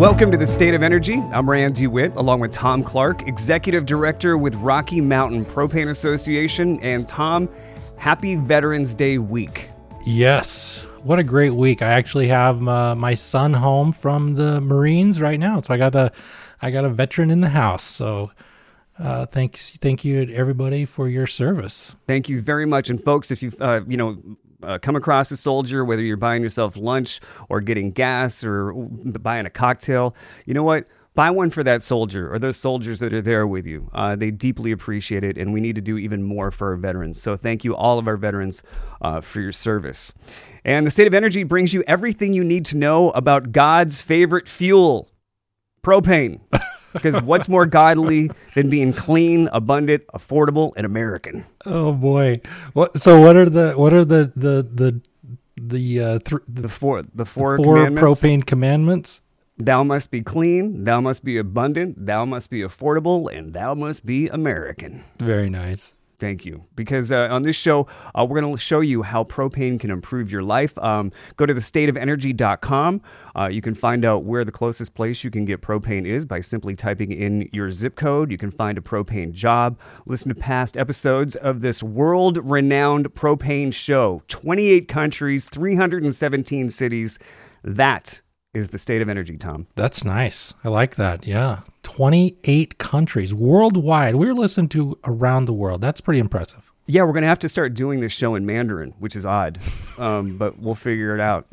Welcome to the State of Energy. I'm Rand DeWitt, along with Tom Clark, Executive Director with Rocky Mountain Propane Association. And Tom, happy Veterans Day week. Yes. What a great week. I actually have uh, my son home from the Marines right now. So I got a I got a veteran in the house. So uh, thanks, thank you to everybody for your service. Thank you very much. And folks, if you've uh, you know uh, come across a soldier, whether you're buying yourself lunch or getting gas or buying a cocktail, you know what? Buy one for that soldier or those soldiers that are there with you. Uh, they deeply appreciate it, and we need to do even more for our veterans. So, thank you, all of our veterans, uh, for your service. And the State of Energy brings you everything you need to know about God's favorite fuel propane. Because what's more godly than being clean, abundant, affordable, and American? Oh boy! What? So what are the what are the the the the uh, th- The four, the four, four commandments. propane commandments? Thou must be clean, thou must be abundant, thou must be affordable, and thou must be American. Very nice. Thank you. Because uh, on this show, uh, we're going to show you how propane can improve your life. Um, go to thestateofenergy.com. Uh, you can find out where the closest place you can get propane is by simply typing in your zip code. You can find a propane job. Listen to past episodes of this world renowned propane show 28 countries, 317 cities. That is the state of energy, Tom. That's nice. I like that. Yeah. 28 countries worldwide. We're listened to around the world. That's pretty impressive. Yeah, we're going to have to start doing this show in Mandarin, which is odd, um, but we'll figure it out.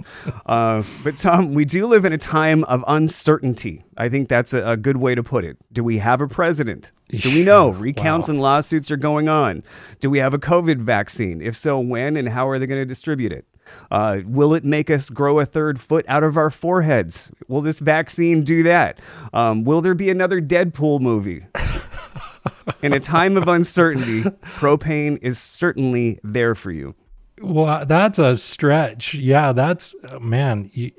Uh, but, Tom, we do live in a time of uncertainty. I think that's a, a good way to put it. Do we have a president? Do we know? Recounts Wow. and lawsuits are going on. Do we have a COVID vaccine? If so, when and how are they going to distribute it? Uh, will it make us grow a third foot out of our foreheads? Will this vaccine do that? Um, will there be another Deadpool movie? In a time of uncertainty, propane is certainly there for you. Well, that's a stretch. Yeah, that's uh, man. You,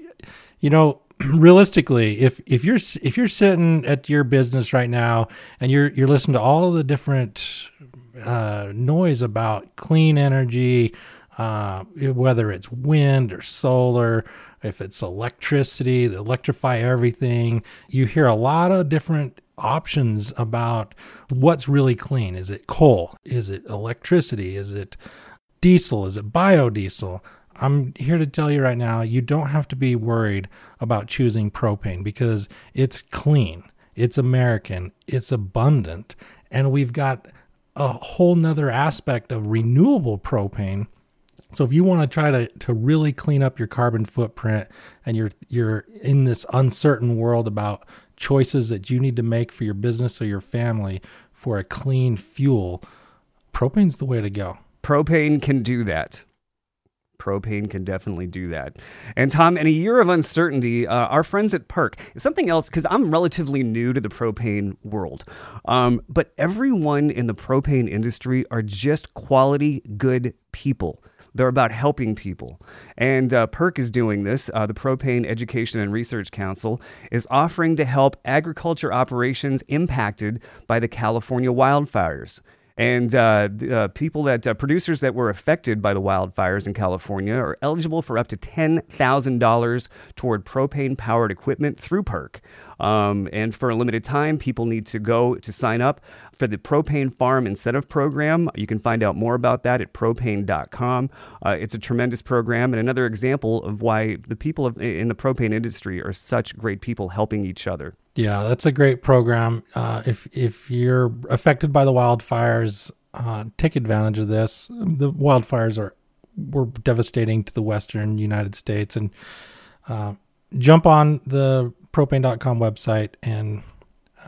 you know, realistically, if if you're if you're sitting at your business right now and you're you're listening to all the different uh, noise about clean energy, uh, whether it's wind or solar, if it's electricity, electrify everything, you hear a lot of different options about what's really clean. Is it coal? Is it electricity? Is it diesel? Is it biodiesel? I'm here to tell you right now, you don't have to be worried about choosing propane because it's clean, it's American, it's abundant, and we've got a whole nother aspect of renewable propane. So if you want to try to, to really clean up your carbon footprint and you're you're in this uncertain world about choices that you need to make for your business or your family for a clean fuel, propane's the way to go. Propane can do that. Propane can definitely do that. And Tom, in a year of uncertainty, uh, our friends at PERC, something else, because I'm relatively new to the propane world, um, but everyone in the propane industry are just quality, good people. They're about helping people. And uh, PERC is doing this. Uh, the Propane Education and Research Council is offering to help agriculture operations impacted by the California wildfires. And uh, uh, people that uh, producers that were affected by the wildfires in California are eligible for up to ten thousand dollars toward propane-powered equipment through PERC. Um, and for a limited time, people need to go to sign up for the Propane Farm Incentive Program. You can find out more about that at propane.com. Uh, it's a tremendous program and another example of why the people of, in the propane industry are such great people helping each other. Yeah, that's a great program. Uh, if if you're affected by the wildfires, uh, take advantage of this. The wildfires are were devastating to the western United States, and uh, jump on the propane.com website and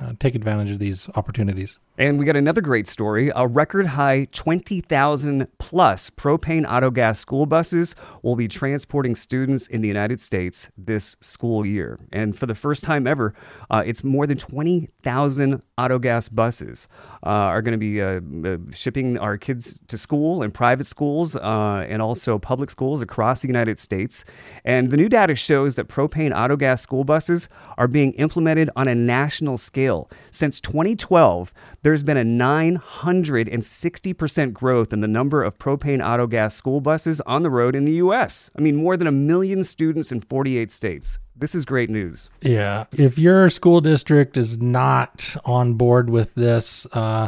uh, take advantage of these opportunities. And we got another great story. A record high 20,000 plus propane auto gas school buses will be transporting students in the United States this school year. And for the first time ever, uh, it's more than 20,000 auto gas buses uh, are going to be uh, uh, shipping our kids to school and private schools uh, and also public schools across the United States. And the new data shows that propane auto gas school buses are being implemented on a national scale. Since 2012, there's been a 960% growth in the number of propane auto gas school buses on the road in the U.S. I mean, more than a million students in 48 states. This is great news. Yeah. If your school district is not on board with this uh,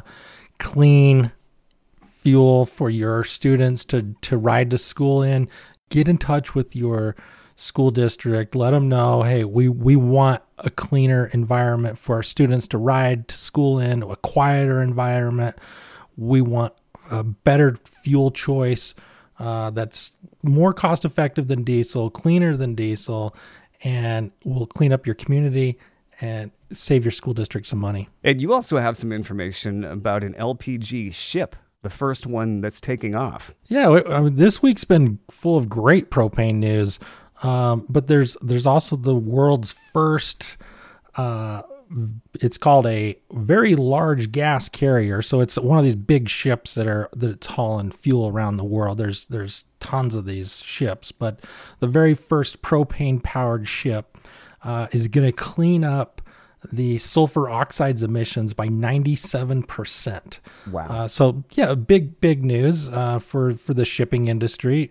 clean fuel for your students to, to ride to school in, get in touch with your school district. Let them know, hey, we, we want a cleaner environment for our students to ride to school in, a quieter environment. We want a better fuel choice uh, that's more cost effective than diesel, cleaner than diesel, and will clean up your community and save your school district some money. And you also have some information about an LPG ship, the first one that's taking off. Yeah, I mean, this week's been full of great propane news, um, but there's there's also the world's first. Uh, it's called a very large gas carrier. So it's one of these big ships that are that it's hauling fuel around the world. There's there's tons of these ships, but the very first propane powered ship uh, is going to clean up the sulfur oxides emissions by 97%. Wow. Uh, so yeah, big big news uh, for for the shipping industry.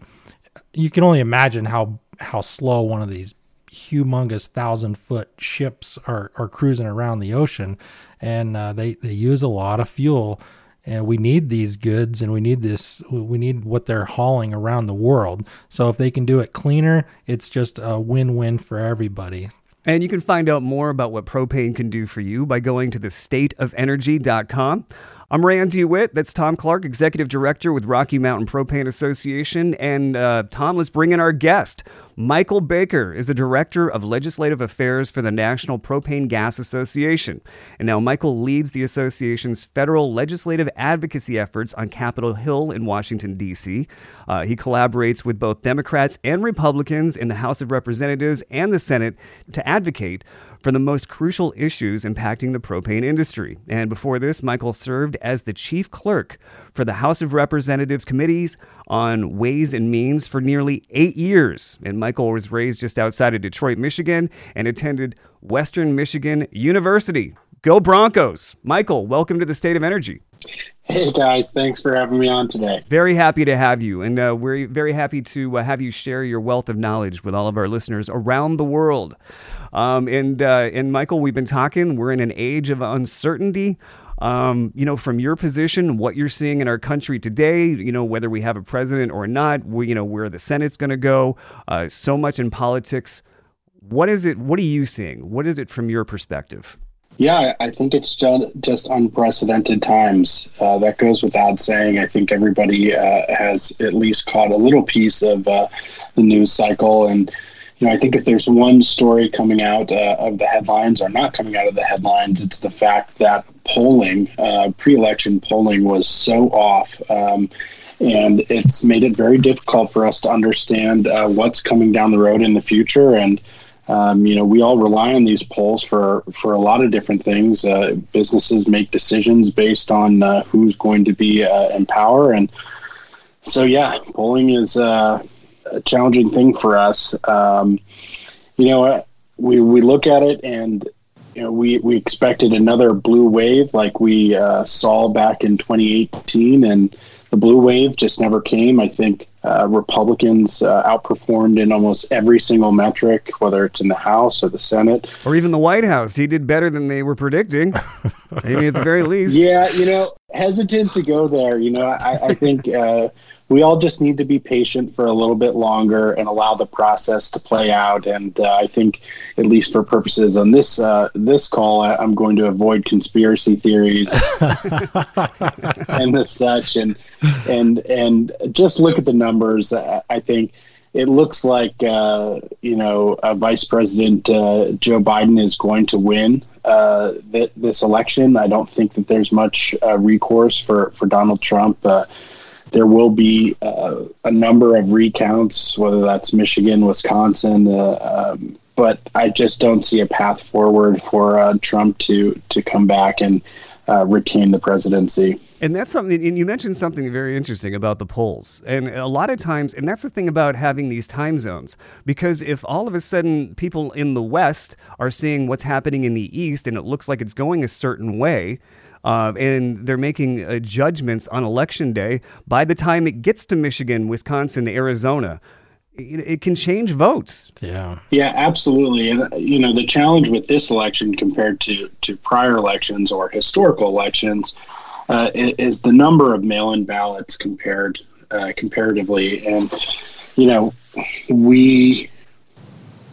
You can only imagine how how slow one of these humongous thousand foot ships are, are cruising around the ocean. And uh, they, they use a lot of fuel. And we need these goods and we need this we need what they're hauling around the world. So if they can do it cleaner it's just a win-win for everybody. And you can find out more about what propane can do for you by going to the stateofenergy.com I'm Rand DeWitt. That's Tom Clark, Executive Director with Rocky Mountain Propane Association. And uh, Tom, let's bring in our guest. Michael Baker is the Director of Legislative Affairs for the National Propane Gas Association. And now Michael leads the association's federal legislative advocacy efforts on Capitol Hill in Washington, D.C. Uh, he collaborates with both Democrats and Republicans in the House of Representatives and the Senate to advocate for the most crucial issues impacting the propane industry. And before this, Michael served as the chief clerk for the House of Representatives committees on Ways and Means for nearly eight years. And Michael was raised just outside of Detroit, Michigan, and attended Western Michigan University. Go Broncos! Michael, welcome to the State of Energy. Hey guys, thanks for having me on today. Very happy to have you, and uh, we're very happy to uh, have you share your wealth of knowledge with all of our listeners around the world. Um, and uh, and Michael, we've been talking. We're in an age of uncertainty. Um, you know, from your position, what you're seeing in our country today, you know, whether we have a president or not, we, you know, where the Senate's going to go, uh, so much in politics. What is it? What are you seeing? What is it from your perspective? Yeah, I think it's just, unprecedented times. Uh, that goes without saying. I think everybody uh, has at least caught a little piece of uh, the news cycle. And, you know, I think if there's one story coming out uh, of the headlines or not coming out of the headlines, it's the fact that polling, uh, pre election polling, was so off. Um, and it's made it very difficult for us to understand uh, what's coming down the road in the future. And, um, you know, we all rely on these polls for for a lot of different things. Uh, businesses make decisions based on uh, who's going to be uh, in power, and so yeah, polling is uh, a challenging thing for us. Um, you know, uh, we we look at it and. You know, we, we expected another blue wave like we uh, saw back in 2018, and the blue wave just never came. I think uh, Republicans uh, outperformed in almost every single metric, whether it's in the House or the Senate, or even the White House. He did better than they were predicting, maybe at the very least. Yeah, you know, hesitant to go there. You know, I, I think uh, we all just need to be patient for a little bit longer and allow the process to play out. And uh, I think, at least for purposes on this uh, this call, I, am going to avoid conspiracy theories and the such, and and and just look at the numbers. I think it looks like uh, you know Vice President uh, Joe Biden is going to win uh, th- this election. I don't think that there's much uh, recourse for for Donald Trump. Uh, there will be uh, a number of recounts, whether that's Michigan, Wisconsin, um, but I just don't see a path forward for Trump to to come back and retain the presidency. And that's something, and you mentioned something very interesting about the polls. And a lot of times, and that's the thing about having these time zones, because if all of a sudden people in the West are seeing what's happening in the East and it looks like it's going a certain way, uh, and they're making uh, judgments on election day, by the time it gets to Michigan, Wisconsin, Arizona, it can change votes. Yeah. Yeah, absolutely. And you know, the challenge with this election compared to to prior elections or historical elections uh, is the number of mail-in ballots compared uh, comparatively. And you know, we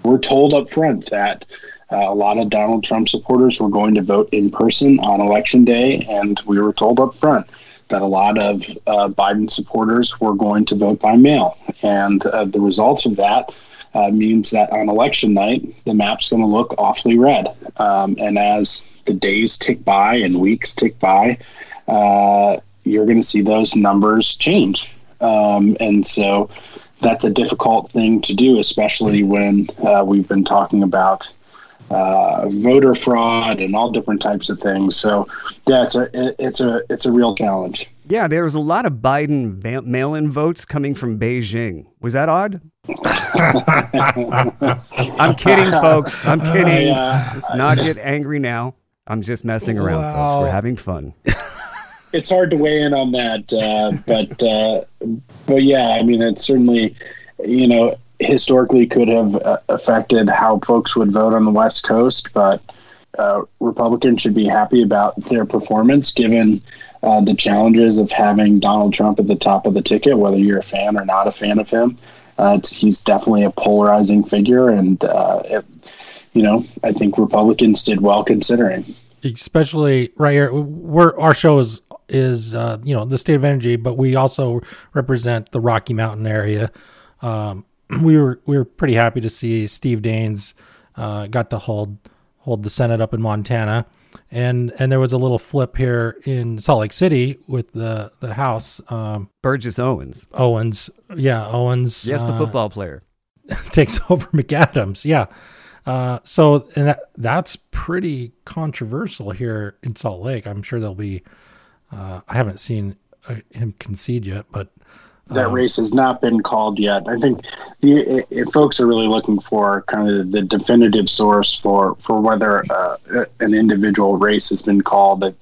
were told up front that uh, a lot of Donald Trump supporters were going to vote in person on election day, and we were told up front that a lot of uh, Biden supporters were going to vote by mail. And uh, the result of that uh, means that on election night, the map's going to look awfully red. Um, and as the days tick by and weeks tick by, uh, you're going to see those numbers change. Um, and so that's a difficult thing to do, especially when uh, we've been talking about uh, voter fraud and all different types of things. So yeah, it's a it's a it's a real challenge. Yeah, there was a lot of Biden mail-in votes coming from Beijing. Was that odd? I'm kidding, folks. I'm kidding. Uh, Let's not get angry now. I'm just messing around, wow. folks. We're having fun. it's hard to weigh in on that, uh, but uh, but yeah, I mean, it's certainly you know historically could have uh, affected how folks would vote on the West Coast, but uh, Republicans should be happy about their performance given uh, the challenges of having Donald Trump at the top of the ticket, whether you're a fan or not a fan of him. Uh, he's definitely a polarizing figure, and uh, it, you know I think Republicans did well considering. Especially right here, where our show is is uh, you know the state of energy, but we also represent the Rocky Mountain area. Um, we were we were pretty happy to see Steve Daines uh, got to hold hold the Senate up in Montana, and and there was a little flip here in Salt Lake City with the the House. Um, Burgess Owens. Owens, yeah, Owens. Yes, the uh, football player takes over McAdams. Yeah. Uh, so and that that's pretty controversial here in Salt Lake. I'm sure there'll be. Uh, I haven't seen uh, him concede yet, but that um, race has not been called yet. I think the if folks are really looking for kind of the definitive source for for whether uh, an individual race has been called, that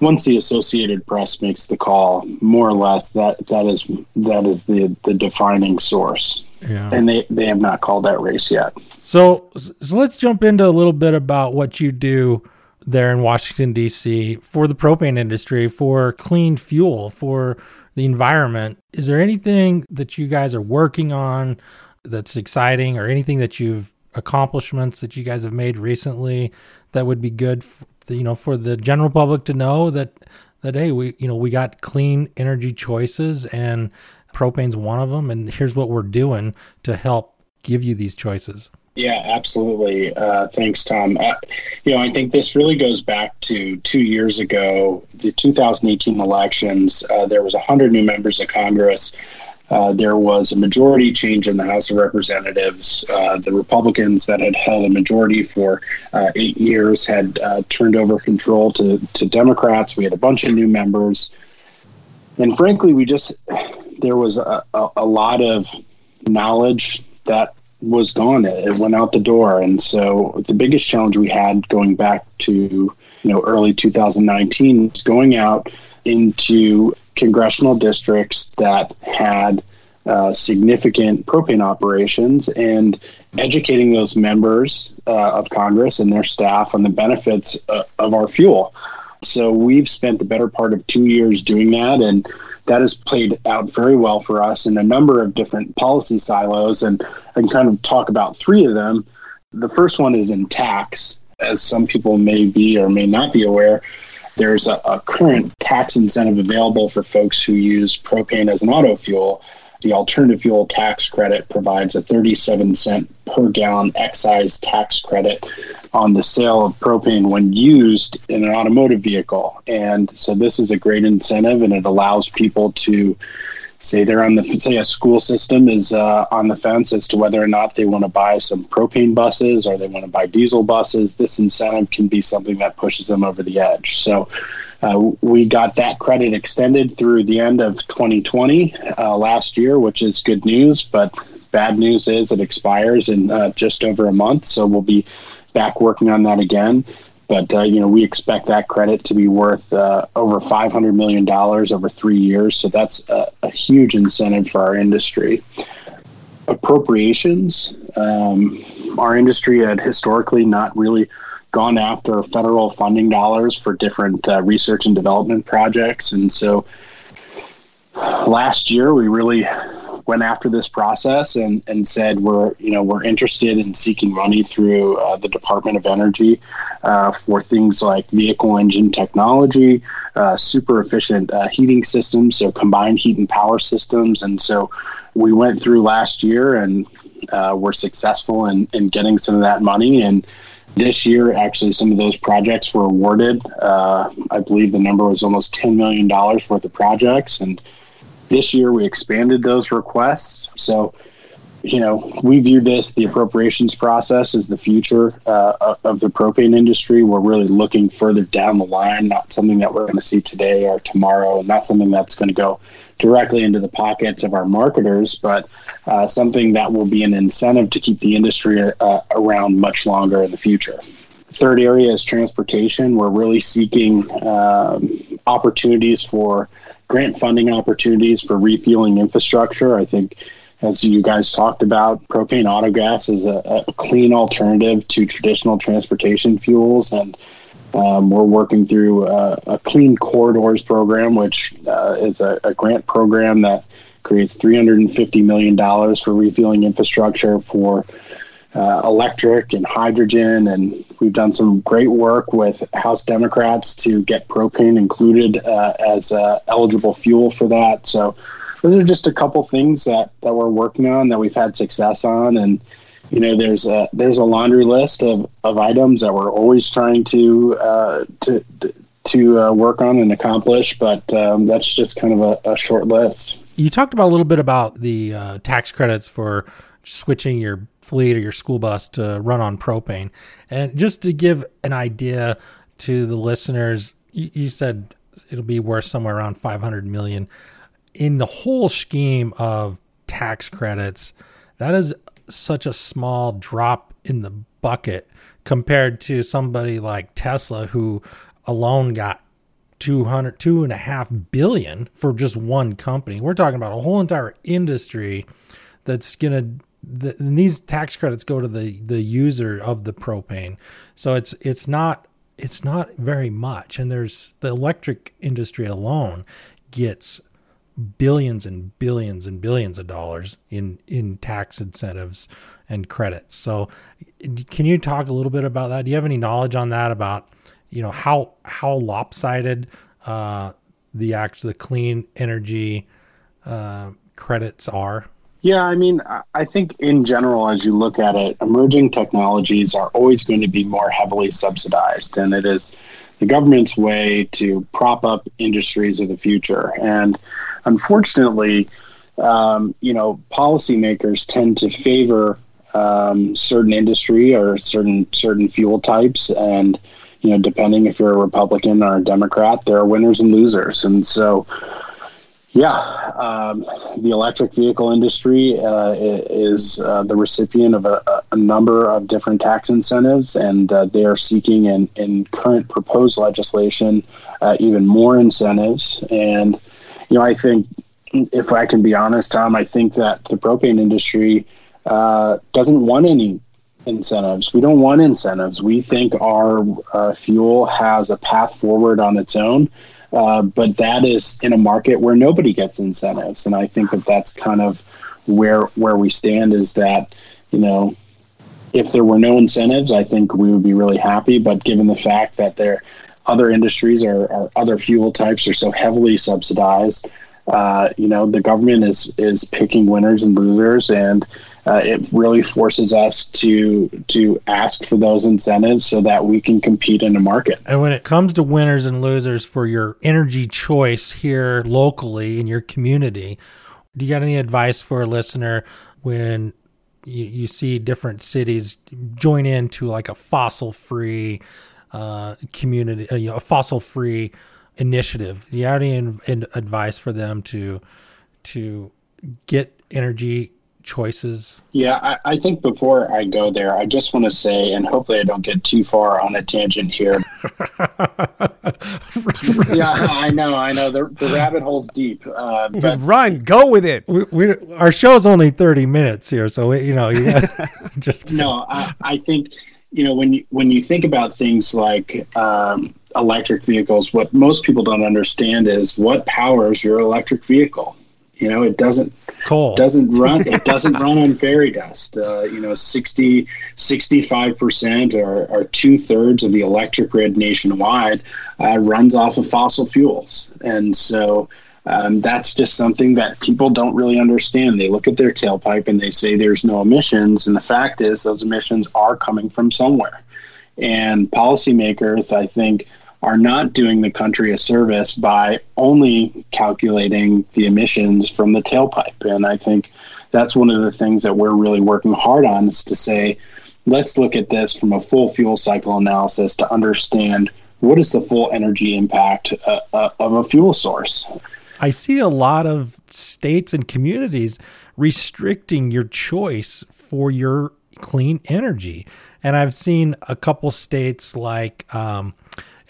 once the Associated Press makes the call, more or less that that is that is the the defining source. Yeah. And they, they have not called that race yet. So so let's jump into a little bit about what you do there in Washington D.C. for the propane industry, for clean fuel, for the environment. Is there anything that you guys are working on that's exciting or anything that you've accomplishments that you guys have made recently that would be good for, you know for the general public to know that that hey we you know we got clean energy choices and propane's one of them and here's what we're doing to help give you these choices yeah, absolutely. Uh, thanks, Tom. Uh, you know, I think this really goes back to two years ago, the 2018 elections. Uh, there was 100 new members of Congress. Uh, there was a majority change in the House of Representatives. Uh, the Republicans that had held a majority for uh, eight years had turned over control to, to Democrats. We had a bunch of new members. And frankly, we just, there was a, a, a lot of knowledge that was gone. It went out the door. And so the biggest challenge we had going back to you know early 2019 was going out into congressional districts that had uh, significant propane operations and educating those members uh, of Congress and their staff on the benefits uh, of our fuel. So we've spent the better part of two years doing that, and that has played out very well for us in a number of different policy silos. And can kind of talk about three of them. The first one is in tax. As some people may be or may not be aware, there's a, a current tax incentive available for folks who use propane as an auto fuel. The alternative fuel tax credit provides a 37 cent per gallon excise tax credit on the sale of propane when used in an automotive vehicle. And so this is a great incentive and it allows people to say they're on the say a school system is uh, on the fence as to whether or not they want to buy some propane buses or they want to buy diesel buses. This incentive can be something that pushes them over the edge. So uh, we got that credit extended through the end of 2020 uh, last year which is good news but bad news is it expires in uh, just over a month. So we'll be back working on that again but uh, you know, we expect that credit to be worth uh, over five hundred million dollars over three years. So that's a, a, huge incentive for our industry. appropriations. Um, our industry had historically not really gone after federal funding dollars for different uh, research and development projects. And so last year, we really went after this process and, and said we're you know we're interested in seeking money through uh, the Department of Energy uh, for things like vehicle engine technology, uh, super efficient uh, heating systems, so combined heat and power systems, and so we went through last year and uh, were successful in, in getting some of that money and this year, actually, some of those projects were awarded. Uh, I believe the number was almost $10 million worth of projects. And this year, we expanded those requests. So, you know, we view this, the appropriations process, as the future uh, of the propane industry. We're really looking further down the line, not something that we're going to see today or tomorrow, and not something that's going to go directly into the pockets of our marketers, but uh, something that will be an incentive to keep the industry uh, around much longer in the future. Third area is transportation. We're really seeking um, opportunities for grant funding opportunities for refueling infrastructure. I think, as you guys talked about, propane autogas is a, a clean alternative to traditional transportation fuels, and um, we're working through a, a, Clean Corridors program, which uh, is a, a, grant program that creates $350 million for refueling infrastructure for uh, electric and hydrogen. And we've done some great work with House Democrats to get propane included uh, as eligible fuel for that. So those are just a couple things that, that we're working on that we've had success on. And you know there's a there's a laundry list of, of items that we're always trying to uh, to to uh, work on and accomplish, but um, that's just kind of a, a, short list. You talked about a little bit about the uh, tax credits for switching your fleet or your school bus to run on propane, and just to give an idea to the listeners, you, you said it'll be worth somewhere around 500 million in the whole scheme of tax credits. That is such a small drop in the bucket compared to somebody like Tesla who alone got 200 two and a half billion for just one company we're talking about a whole entire industry that's gonna the, and these tax credits go to the the user of the propane so it's it's not it's not very much and there's the electric industry alone gets billions and billions and billions of dollars in in tax incentives and credits. So, can you talk a little bit about that? Do you have any knowledge on that about you know how how lopsided uh, the act the clean energy uh, credits are? Yeah, I mean, I think in general, as you look at it, emerging technologies are always going to be more heavily subsidized, and it is the government's way to prop up industries of the future. And unfortunately, um, you know, policymakers tend to favor um, certain industry or certain certain fuel types, and you know, depending if you're a Republican or a Democrat, there are winners and losers, and so. Yeah, um, the electric vehicle industry uh, is uh, the recipient of a, a, number of different tax incentives, and uh, they are seeking in, in current proposed legislation uh, even more incentives. And you know, I think if I can be honest, Tom, I think that the propane industry uh, doesn't want any incentives. We don't want incentives. We think our uh, fuel has a path forward on its own, uh, but that is in a market where nobody gets incentives, and I think that that's kind of where where we stand. Is that you know. If there were no incentives, I think we would be really happy. But given the fact that there other industries or, or other fuel types are so heavily subsidized. Uh, you know, the government is is picking winners and losers, and uh, it really forces us to to ask for those incentives so that we can compete in the market. And when it comes to winners and losers for your energy choice here locally in your community, do you got any advice for a listener when you, you see different cities join into like a fossil free uh, community, uh, you know, a fossil free initiative. Do you have any in, in advice for them to to get energy choices? Yeah, I, I, think before I go there, I just want to say, and hopefully I don't get too far on a tangent here. yeah, I know, I know. The, the rabbit hole's deep. Uh, but Run, go with it. We, we, our show's only 30 minutes here, so, we, you know, you just. No, I, I think, you know, when you, when you think about things like um, electric vehicles, what most people don't understand is what powers your electric vehicle you know, it doesn't Coal. doesn't run. It doesn't run on fairy dust. Uh, you know, 60, 65 percent or, or two thirds of the electric grid nationwide uh, runs off of fossil fuels, and so. Um, that's just something that people don't really understand. They look at their tailpipe and they say there's no emissions, and the fact is those emissions are coming from somewhere. And policymakers, I think, are not doing the country a service by only calculating the emissions from the tailpipe. And I think that's one of the things that we're really working hard on is to say, let's look at this from a full fuel cycle analysis to understand what is the full energy impact uh, uh, of a fuel source. I see a lot of states and communities restricting your choice for your clean energy. And I've seen a couple states like um,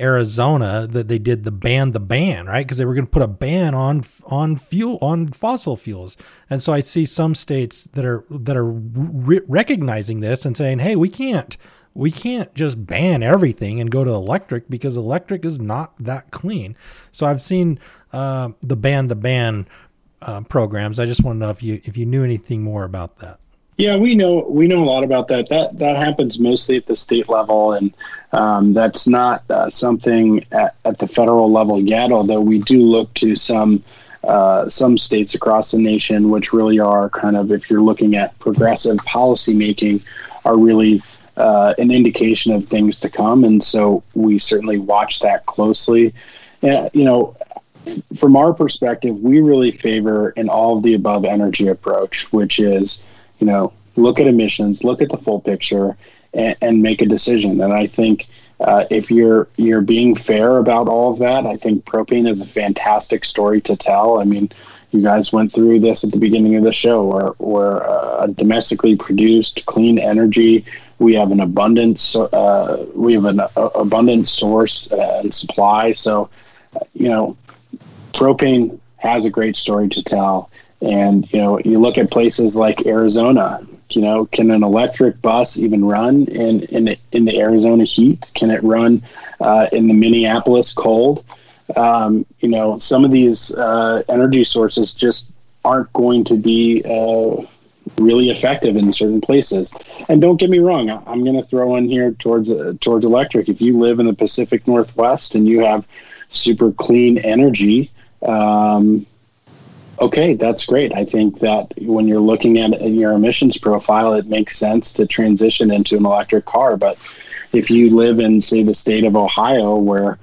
Arizona that they did the ban the ban, right? Because they were going to put a ban on on fuel on fossil fuels. And so I see some states that are that are re- recognizing this and saying, "Hey, we can't we can't just ban everything and go to electric because electric is not that clean." So I've seen uh, the ban the ban uh, programs. I just want to know if you if you knew anything more about that. Yeah, we know we know a lot about that. That that happens mostly at the state level, and um, that's not uh, something at, at, the federal level yet. Although we do look to some uh, some states across the nation, which really are kind of, if you're looking at progressive policy making, are really uh, an indication of things to come. And so we certainly watch that closely. And, you know, from our perspective, we really favor an all of the above energy approach, which is you know, look at emissions, look at the full picture, and, and make a decision. And I think uh, if you're you're being fair about all of that, I think propane is a fantastic story to tell. I mean, you guys went through this at the beginning of the show, where where uh, domestically produced clean energy. We have an abundance. uh, we have an uh, abundant source and supply. So, you know, propane has a great story to tell and you know, you look at places like Arizona. You know, can an electric bus even run in in the, in the Arizona heat? Can it run uh, in the Minneapolis cold? Um, you know, some of these uh, energy sources just aren't going to be uh, really effective in certain places. And don't get me wrong, I'm going to throw in here towards uh, towards electric. If you live in the Pacific Northwest and you have super clean energy, um, okay, that's great. I think that when you're looking at your emissions profile, it makes sense to transition into an electric car. But if you live in, say, the state of Ohio, where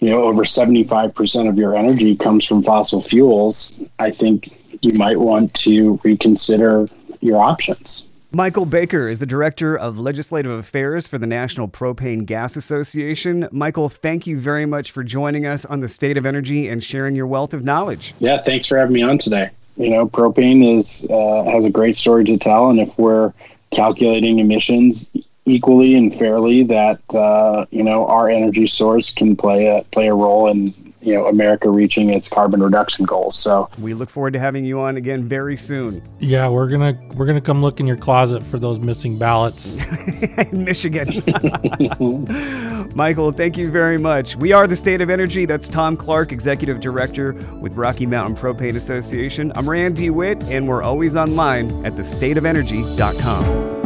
you know over 75% of your energy comes from fossil fuels, I think you might want to reconsider your options. Michael Baker is the Director of Legislative Affairs for the National Propane Gas Association. Michael, thank you very much for joining us on the state of energy and sharing your wealth of knowledge. Yeah, thanks for having me on today. You know, propane is uh, has a great story to tell, and if we're calculating emissions equally and fairly, that uh, you know our energy source can play a play a role in you know America reaching its carbon reduction goals. So we look forward to having you on again very soon. Yeah, we're gonna we're gonna come look in your closet for those missing ballots in Michigan. Michael, thank you very much. We are the State of Energy. That's Tom Clark, Executive Director with Rocky Mountain Propane Association. I'm Rand DeWitt, and we're always online at thestateofenergy.com.